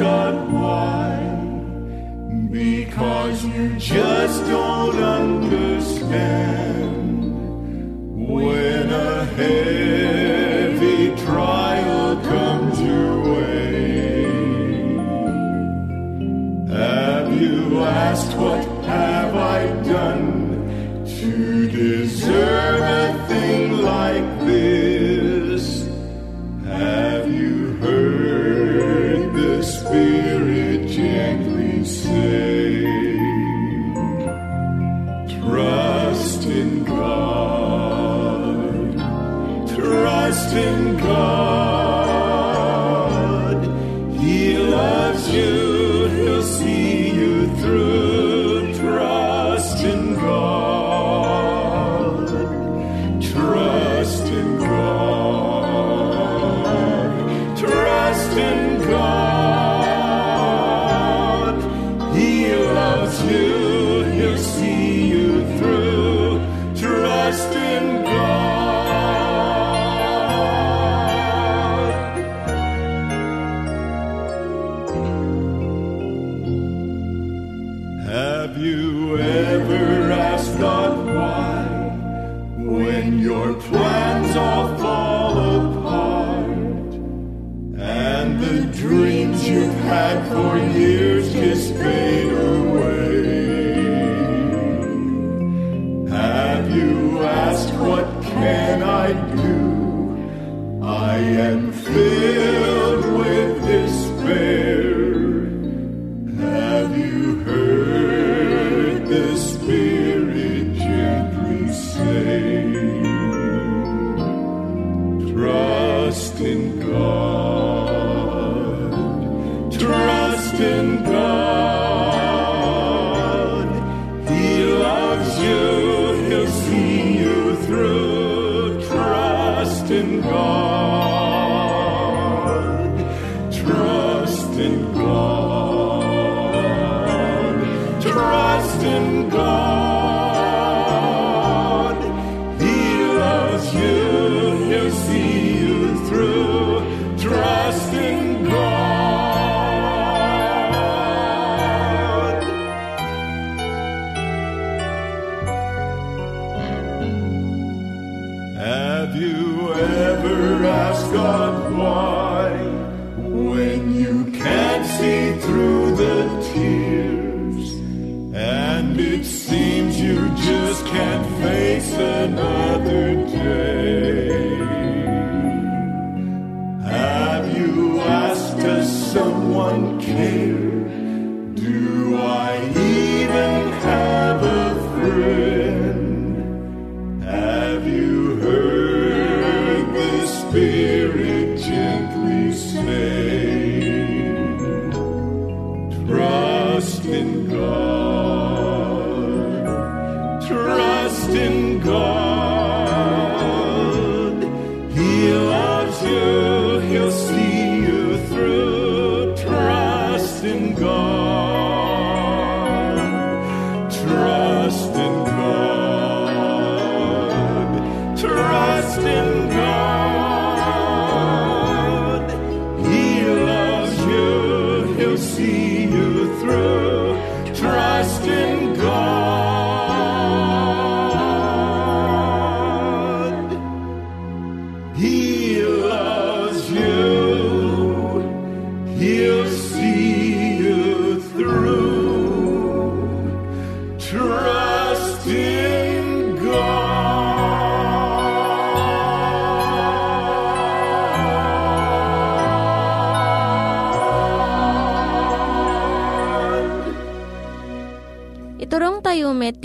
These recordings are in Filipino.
God why? Because you just don't understand. When a heavy trial comes your way, have you asked what have I done to deserve someone care? Do I even have a friend?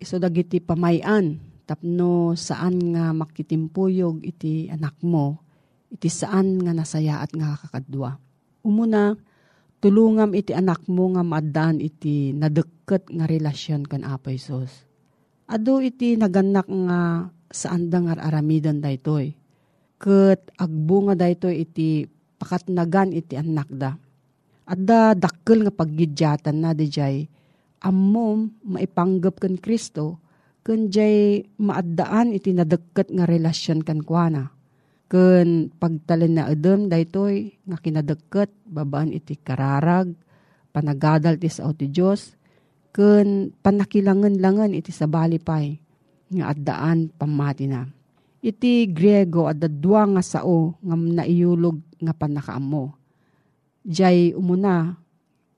iso dagiti pamayan, tapno saan nga makitimpuyog iti anak mo, iti saan nga nasaya at nga kakadwa. Umuna, tulungam iti anak mo nga maadaan iti nadeket nga relasyon kan Apo Isos. Ado iti naganak nga saan da nga aramidan daytoy ket agbunga dayto iti pakatnagan iti anak da. Adda dakkel nga paggidyatan na dijay ammom maipanggap ken Kristo ken jay maaddaan iti nadekket nga relasyon kan kuana. Ken pagtalen na edem daytoy nga kinadekket babaan iti kararag panagadal ti sao ti Dios ken panakilangan-langan iti sabali pay nga addaan pamati na iti Griego at dadwa nga sao nga naiyulog nga panakaamo. Jay umuna,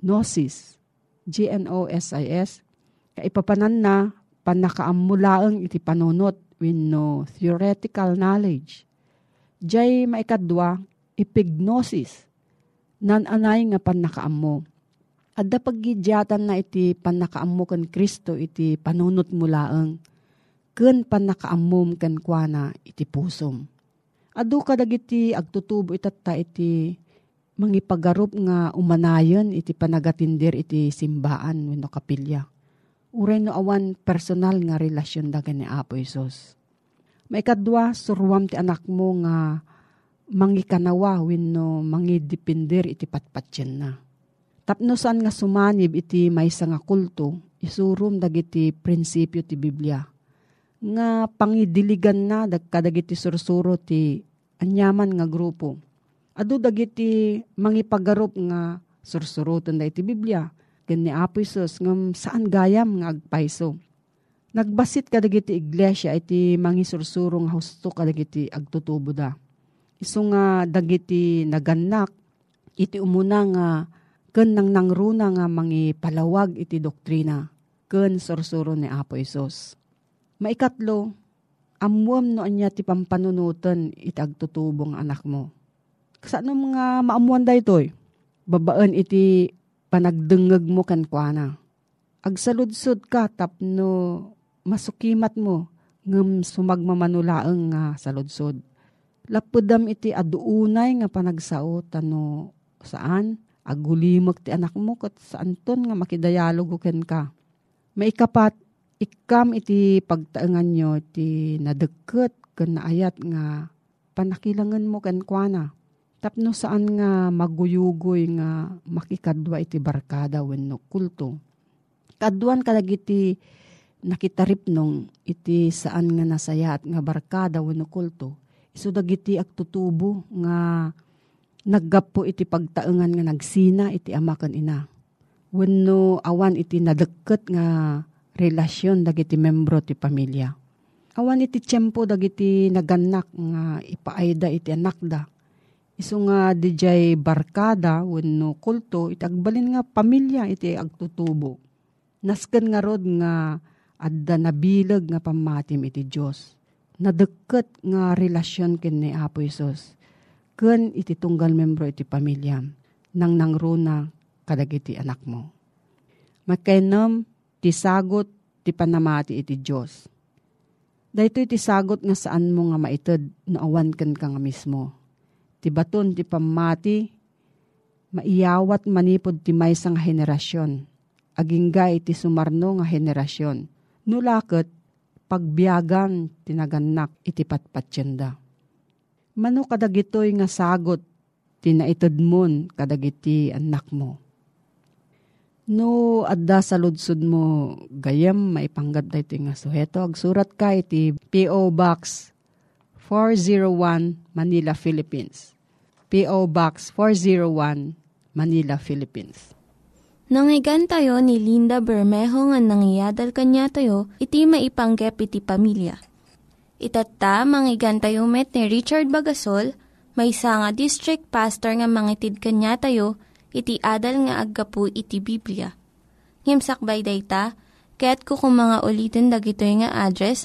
gnosis, G-N-O-S-I-S, kaipapanan na panakaamulaang iti panunot wenno theoretical knowledge. Jay maikadwa, epignosis, nananay nga panakaamo. Adda paggidyatan na iti panakaamo kan Kristo iti panunot mulaang ken panakaamom ken kuana iti pusom. Adu kadagiti agtutubo itatta iti mangipagarup nga umanayon iti panagatindir iti simbaan wenno kapilya. Uray no awan personal nga relasyon dagan ni Apo Isos. Maikadwa, surwam ti anak mo nga mangikanawa wenno mangidipindir iti patpatyen na. Tapno saan nga sumanib iti maysa nga kulto, isurum dagiti prinsipyo ti Biblia nga pangidiligan na kadagiti sursuro ti anyaman nga grupo. Adu dagiti mangipagarup nga sursurutan da iti Biblia. Ken ni Apo Isus ngam saan gayam nga agpaiso. Nagbasit kadagiti iglesia iti mangisursuro nga husto kadagiti agtutubo da. Isu nga dagiti naganak iti umuna nga ken nang nangruna nga mangipalawag iti doktrina ken sursuro ni Apo Isus. Maikatlo, amuam no anya ti pampanunutan itagtutubong anak mo. Kasano mga maamuan da ito'y? Babaan iti panagdengeg mo kan kuana. Agsaludsod ka tapno masukimat mo ngem sumagmamanulaeng nga saludsod. Lapudam iti aduunay nga panagsao tano saan agulimag ti anak mo kat saan ton nga makidayalogo ken ka. Maikapat ikam iti pagtaengan nyo ti nadeket ken naayat nga panakilangan mo kan kuana. Tapno saan nga maguyugoy nga makikadwa iti barkada wenno kulto. Kaduan kadagiti nakitarip nung iti saan nga nasayat nga barkada wenno kulto. Isu dagiti agtutubo nga naggapo iti pagtaengan nga nagsina iti ama ken ina. Wenno awan iti nadekket nga relasyon dagiti membro ti pamilya. Awan iti tiyempo dagiti naganak nga ipaayda iti anak da. Isu nga dijay barkada wenno kulto iti agbalin nga pamilya iti agtutubo. Nasken nga rod nga adda nabilag nga pamatim iti Dios. Nadekket nga relasyon ken ni Apo Isos. Ken iti tunggal membro iti pamilya nang nangruna kadagiti anak mo. Makainom ti sagot ti panamati iti Dios. Dahito iti sagot nga saan mo nga maited no awan ken ka nga mismo. Ti baton ti pamati maiyawat manipod ti maysa nga henerasyon. Agingga iti sumarno nga henerasyon. Nulaket pagbiagan tinaganak iti patpatsyenda. Mano kadagitoy nga sagot tinaited mon kadagiti anak mo. No, adda sa ludsud mo, gayam, maipanggap da ito nga suheto. Agsurat ka iti P.O. Box 401 Manila, Philippines. P.O. Box 401 Manila, Philippines. Nangyigan tayo ni Linda Bermejo nga nangyadal kanya tayo, iti maipanggep iti pamilya. Itatta, manggigan tayo met ni Richard Bagasol, may nga district pastor nga mangitid kanya tayo, iti adal nga aggapu iti Biblia. Ngimsakbay dayta, kaya't kukumanga ulitin dagito nga address,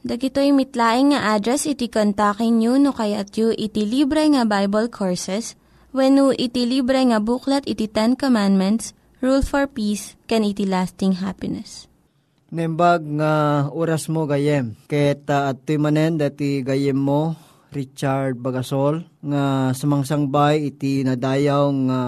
Dagitoy mitlaing nga address iti kontakin nyo no kayat yu iti libre nga Bible Courses when no iti libre nga buklat iti Ten Commandments, Rule for Peace, can iti lasting happiness. Nembag nga oras mo gayem. Ket uh, at manen dati gayem mo, Richard Bagasol, nga sumangsangbay iti nadayaw nga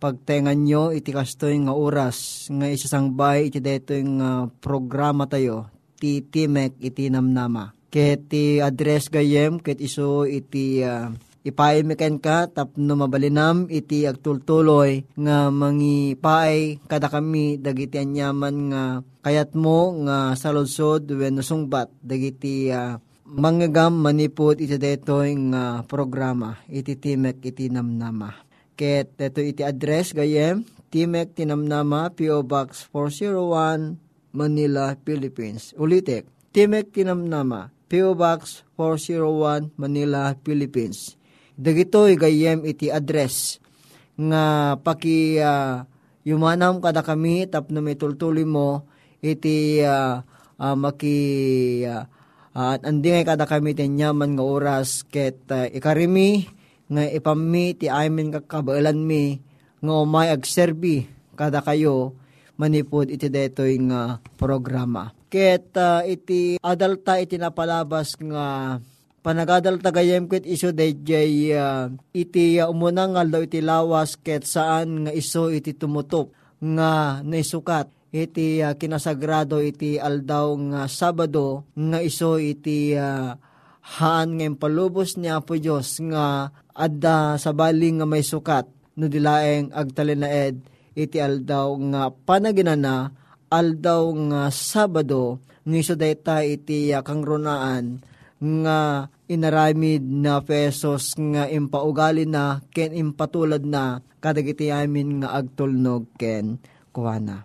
pagtengan nyo iti kastoy nga oras nga isasangbay iti detoy nga programa tayo ti Timek iti namnama. Ket ti address gayem ket iso iti uh, ipaimiken ka tapno mabalinam iti agtultuloy nga mangi paay kada kami dagiti anyaman nga kayat mo nga saludsod wenno sungbat dagiti uh, manggagam manipod iti detoy nga programa iti Timek iti namnama. Ket deto iti address gayem Timek Tinamnama PO Box 401 Manila, Philippines. Ulitek, Timek Tinamnama, P.O. Box 401, Manila, Philippines. Dagitoy gayem iti address nga paki uh, yumanam kada kami tapno may tultuloy mo iti uh, uh, maki at uh, andi nga kada kami tinyaman nga oras ket uh, ikarimi nga ipammi ti amin kakabailan mi nga umay agserbi kada kayo manipod iti detoy nga programa. Ket uh, iti adalta iti napalabas nga panagadalta gayem ket iso dayjay uh, iti uh, umunang nga daw iti lawas ket saan nga iso iti tumutop nga naisukat iti uh, kinasagrado iti aldaw nga Sabado nga iso iti uh, haan nga palubos niya po Diyos nga adda sa baling nga may sukat no dilaeng agtalinaed iti aldaw nga panaginana aldaw nga Sabado ngiso dayta iti kangrunaan nga inaramid na pesos nga impaugali na ken impatulad na kadagiti amin nga agtulnog ken kuana.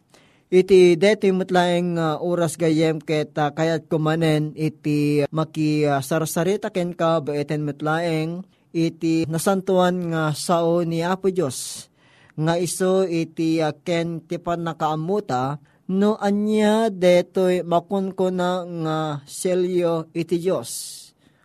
Iti deti mutlaeng uh, oras gayem ket kayat kumanen iti maki uh, sarsarita ken ka baeten mutlaeng iti nasantuan nga sao ni Apo Dios nga iso iti uh, ken ti panakaamuta no anya detoy makun ko na nga selyo iti Dios.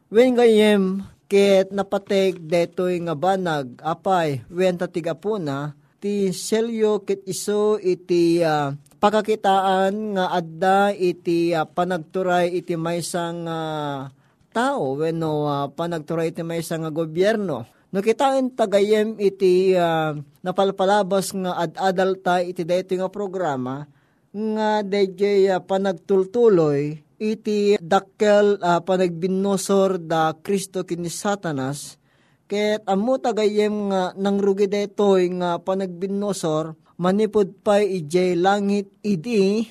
Wen gayem ket napatek detoy nga banag apay wen tatiga po na ti selyo ket iso iti ah, pakakitaan nga adda iti ah, panagturay iti maysang uh, tao wenno ah, panagturay iti maysang nga gobyerno no kitain tagayem iti ah, napalpalabas nga ad-adal ta iti daytoy nga programa nga DJ uh, panagtultuloy iti dakkel uh, panagbinosor da Kristo kini Satanas. Ket ammo tagayem nga nangrugi detoy nga panagbinosor manipod pa ijay langit idi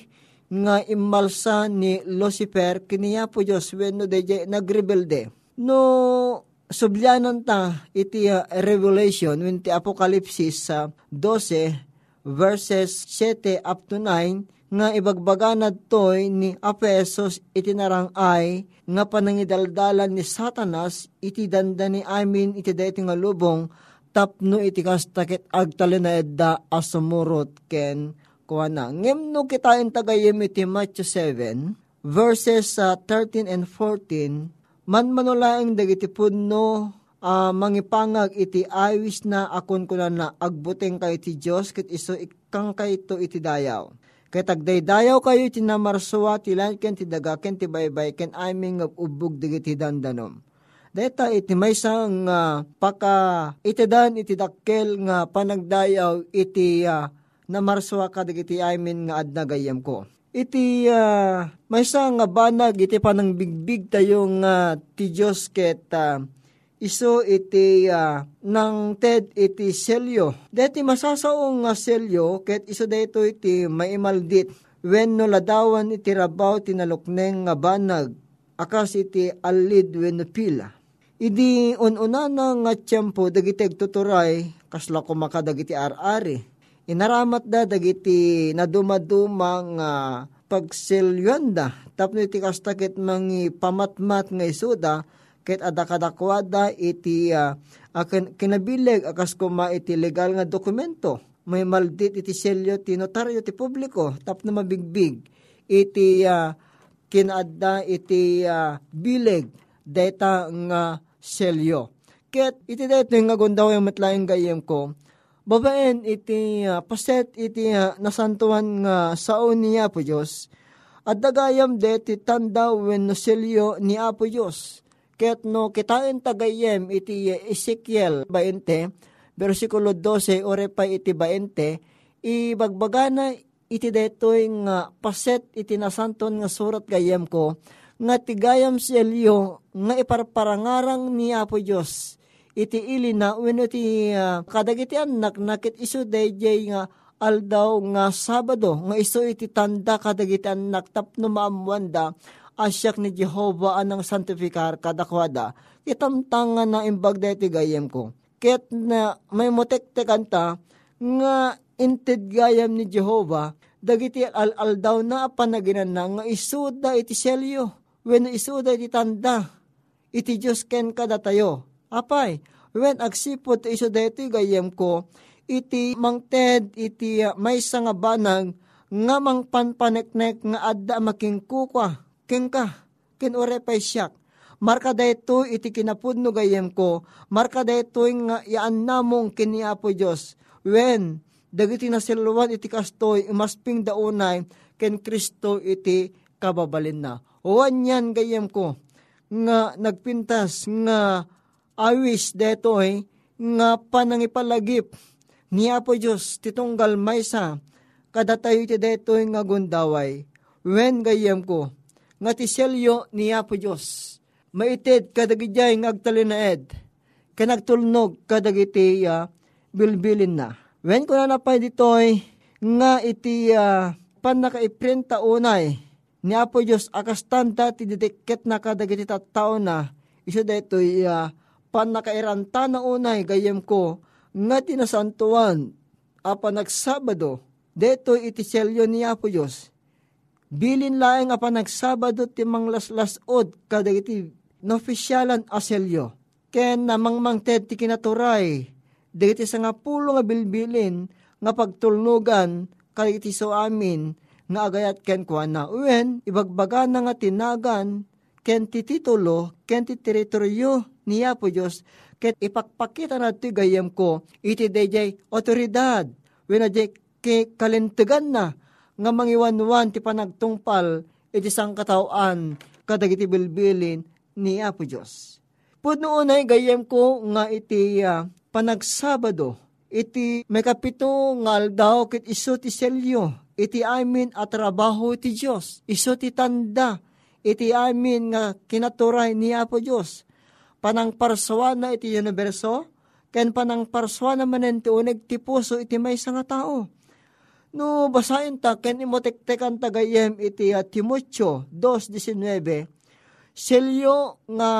nga imalsa ni Lucifer kiniya po Diyos wenno DJ nagrebelde. No subyanan ta iti uh, Revelation when ti Apokalipsis sa 12 verses 7 up to 9 nga ibagbaganad toy ni Apesos iti narangay nga panangidaldalan ni Satanas iti danda ni amin iti dayto nga lubong tapno iti kastakit agtali na edda asumurot ken kuana. Ngem no kitain tagayem iti Matthew 7 verses uh, 13 and 14 man manulaing dagiti punno uh, mangipangag iti awis na akon kunan na agbuteng kay iti Dios ket iso ikang kayto iti dayaw Kay tagdaydayaw kayo iti namarsuwa ti ken ti dagaken ti baybay ken aming ubog digiti dandanom. Deta iti may sang uh, paka itidan iti dakkel nga panagdayaw iti uh, namarsuwa ka digiti amin nga adna gayam ko. Iti uh, may sang nga banag iti panangbigbig tayo nga uh, ti Diyos ket uh, iso iti uh, nang ted iti selyo. Deti masasaong nga selyo ket iso deto iti maimaldit when no ladawan iti rabaw tinalukneng nga banag akas iti alid when no pila. Idi ununa na nga tiyempo dagiti tuturay kasla ko makadagiti ar-ari. Inaramat da dagiti nadumadumang uh, pagselyoanda tapno iti kastakit mangi pamatmat nga isuda ket adakadakwada iti uh, akin, kinabileg akas kuma iti legal nga dokumento. May maldit iti selyo ti notaryo ti publiko tap na mabigbig iti uh, kinadda iti uh, bileg data nga selyo. Ket iti dito nga gundaw yung matlaing gayem ko, babaen iti uh, paset iti uh, nasantuan nga saon niya po Diyos, at dagayam deti tanda when no selyo ni Apo Diyos. Ket no kitain tagayem iti Ezekiel 20, versikulo 12, ore pa iti 20, ibagbagana iti detoy nga paset iti nasanton nga surat gayem ko, nga tigayam si Elio nga iparparangarang ni Apo Diyos iti ili na when iti uh, kadagiti anak nakit iso dayjay nga aldaw nga Sabado nga iso iti tanda kadagiti anak tapno maamwanda asyak ni Jehova anang santifikar kadakwada, itamtangan na imbag deti gayem ko. Ket na may motektekan ta, nga inted gayam ni Jehova, dagiti al-al daw na panaginan na nga isuda iti selyo, when isuda iti tanda, iti Diyos ken kada tayo. Apay, when agsipot isuda iti gayem ko, iti mangted iti uh, may nga banag, nga mang panpaneknek nga adda making kukwa, ken ka, ken ore pay siyak. Marka dayto iti kinapudno gayem ko, marka dayto nga yaan namong kiniapo Diyos. When, dagiti nasilwan iti kastoy, imasping daunay, ken Kristo iti kababalin na. Uwan yan gayem ko, nga nagpintas, nga awis detoy, nga panangipalagip, ni Apo Diyos, titunggal maysa, kada tayo iti detoy nga gundaway. When gayem ko, nga ti selyo ni Apo Diyos. Maited kadagijay nga agtalinaed, kanagtulnog kadagiti uh, bilbilin na. When ko na napay ditoy, nga iti uh, pan nakaiprenta unay, ni Apo Diyos akastanda ti didikket na kadagiti tattao na, isa dito uh, pan nakairanta na unay gayem ko, nga tinasantuan, apa nagsabado, deto iti selyo ni Apo Diyos, Bilin laeng apa nagsabado ti manglaslasod kadagiti no ofisyalan aselyo. Ken namang mangted ti kinaturay, dagiti sa nga pulo nga bilbilin nga pagtulnugan kadagiti so amin nga agayat ken kuana. Uwen, ibagbaga na nga tinagan ken ti titulo ken ti teritoryo ni Apo Diyos, ket ipakpakita na ito gayem ko, iti dayjay otoridad, wena jay kalintegan na, nga mangiwanwan ti panagtungpal, iti sang katawaan, kadagiti bilbilin ni Apo Diyos. Puno unay gayem ko nga iti uh, panagsabado, iti may kapito nga aldaw kit iso ti selyo, iti amin at trabaho ti Diyos, iso ti tanda, iti amin nga kinaturay ni Apo Diyos. Panang parswa iti universo, ken panang parswa manen ti uneg ti puso iti may nga tao. No, basahin ta, ken imotektekan tagayem iti uh, Timotyo 2.19, Selyo nga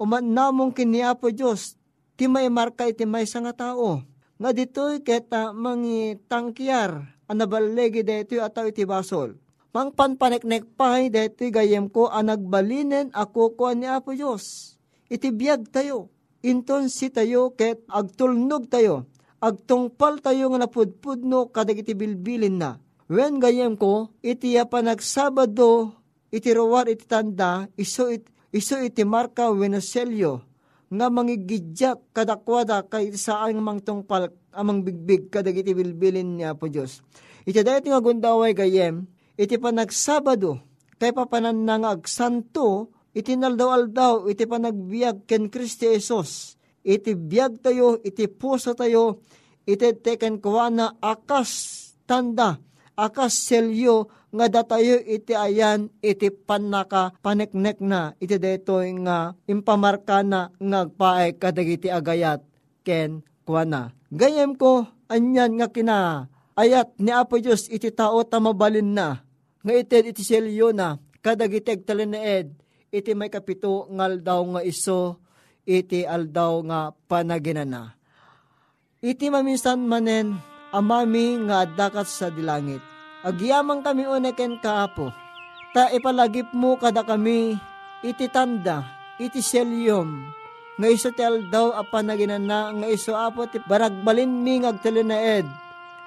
uman namong kiniapo Diyos, ti may marka iti may nga tao. Nga dito'y keta mangi tangkiyar, anabalegi deto'y ataw iti basol. Mang panpaneknek pahay deto'y gayem ko anagbalinen ako ko ni Apo Diyos. Iti biyag tayo, inton si tayo ket agtulnog tayo agtungpal tayo nga napudpudno kadagiti bilbilin na. Wen gayem ko, iti panagsabado, iti rawar iti tanda, iso, it, iso iti marka wenoselyo, nga mangigidyak kadakwada kay saan mang tungpal amang bigbig kadagiti bilbilin niya po Diyos. Iti dahil nga gundaway gayem, iti panagsabado, kay papanan nga agsanto, iti naldaw-aldaw, iti panagbiag ken Kristi Jesus iti biyag tayo, iti puso tayo, iti teken kuwana akas tanda, akas selyo, nga datayo iti ayan, iti panaka paneknek na, iti detoy nga impamarka na ngagpaay kadagiti agayat, ken kuwana. Gayem ko, anyan nga kina, ayat ni Apo Diyos iti tao tamabalin na, nga iti iti selyo na, kadagiteg talineed, iti may kapito ngal daw nga iso, iti aldaw nga panaginana. Iti maminsan manen, amami nga dakat sa dilangit. Agyamang kami uneken kaapo. Ta ipalagip mo kada kami, iti tanda, iti selyom, nga iso ti aldaw a panaginana, nga iso apo ti baragbalin mi ngagtelenaed,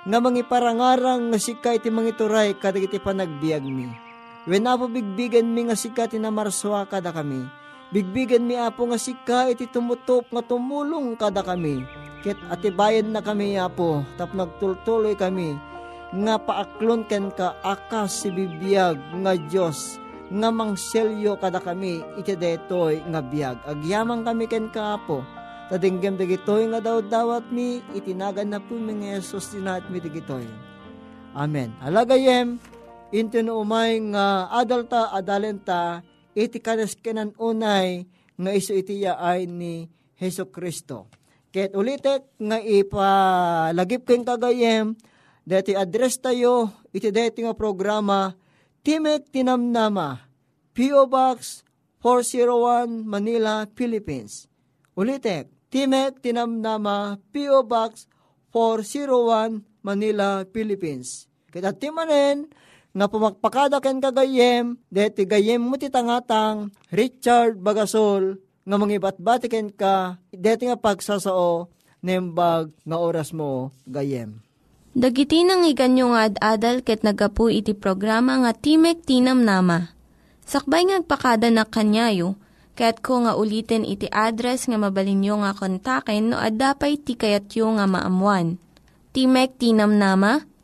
nga mangiparangarang nga sika iti mangituray kadag iti panagbiag mi. When apo bigbigan mi nga sika ti namarswa kada kami, Bigbigan mi apo nga sika iti tumutop nga tumulong kada kami. Ket atibayan na kami apo tap nagtultuloy kami nga paaklon ken ka akas si bibiyag nga Dios nga mangselyo kada kami iti detoy nga biyag. Agyamang kami ken ka apo tadinggam dagitoy nga daw dawat mi itinagan na po mi nga Jesus dinat mi dagitoy. Amen. Alagayem, into no umay nga adalta adalenta iti kanas unay nga iso itiya ay ni Heso Kristo. Ket ulitek nga ipalagip keng kagayem, dati address tayo, iti dati nga programa, Timek Tinamnama, P.O. Box 401 Manila, Philippines. Ulitek, Timek Tinamnama, P.O. Box 401 Manila, Philippines. Kita timanen, nga pumakpakada ken kagayem, deti gayem mo ti tangatang Richard Bagasol, nga mangibat-bati ken ka, deti nga pagsasao, nembag nga oras mo gayem. Dagiti nang iganyo nga ad-adal ket nagapu iti programa nga Timek Tinam Nama. Sakbay ngagpakada na kanyayo, ket ko nga ulitin iti address nga mabalinyo nga kontaken no ad-dapay tikayatyo nga maamuan. Timek Tinam Nama,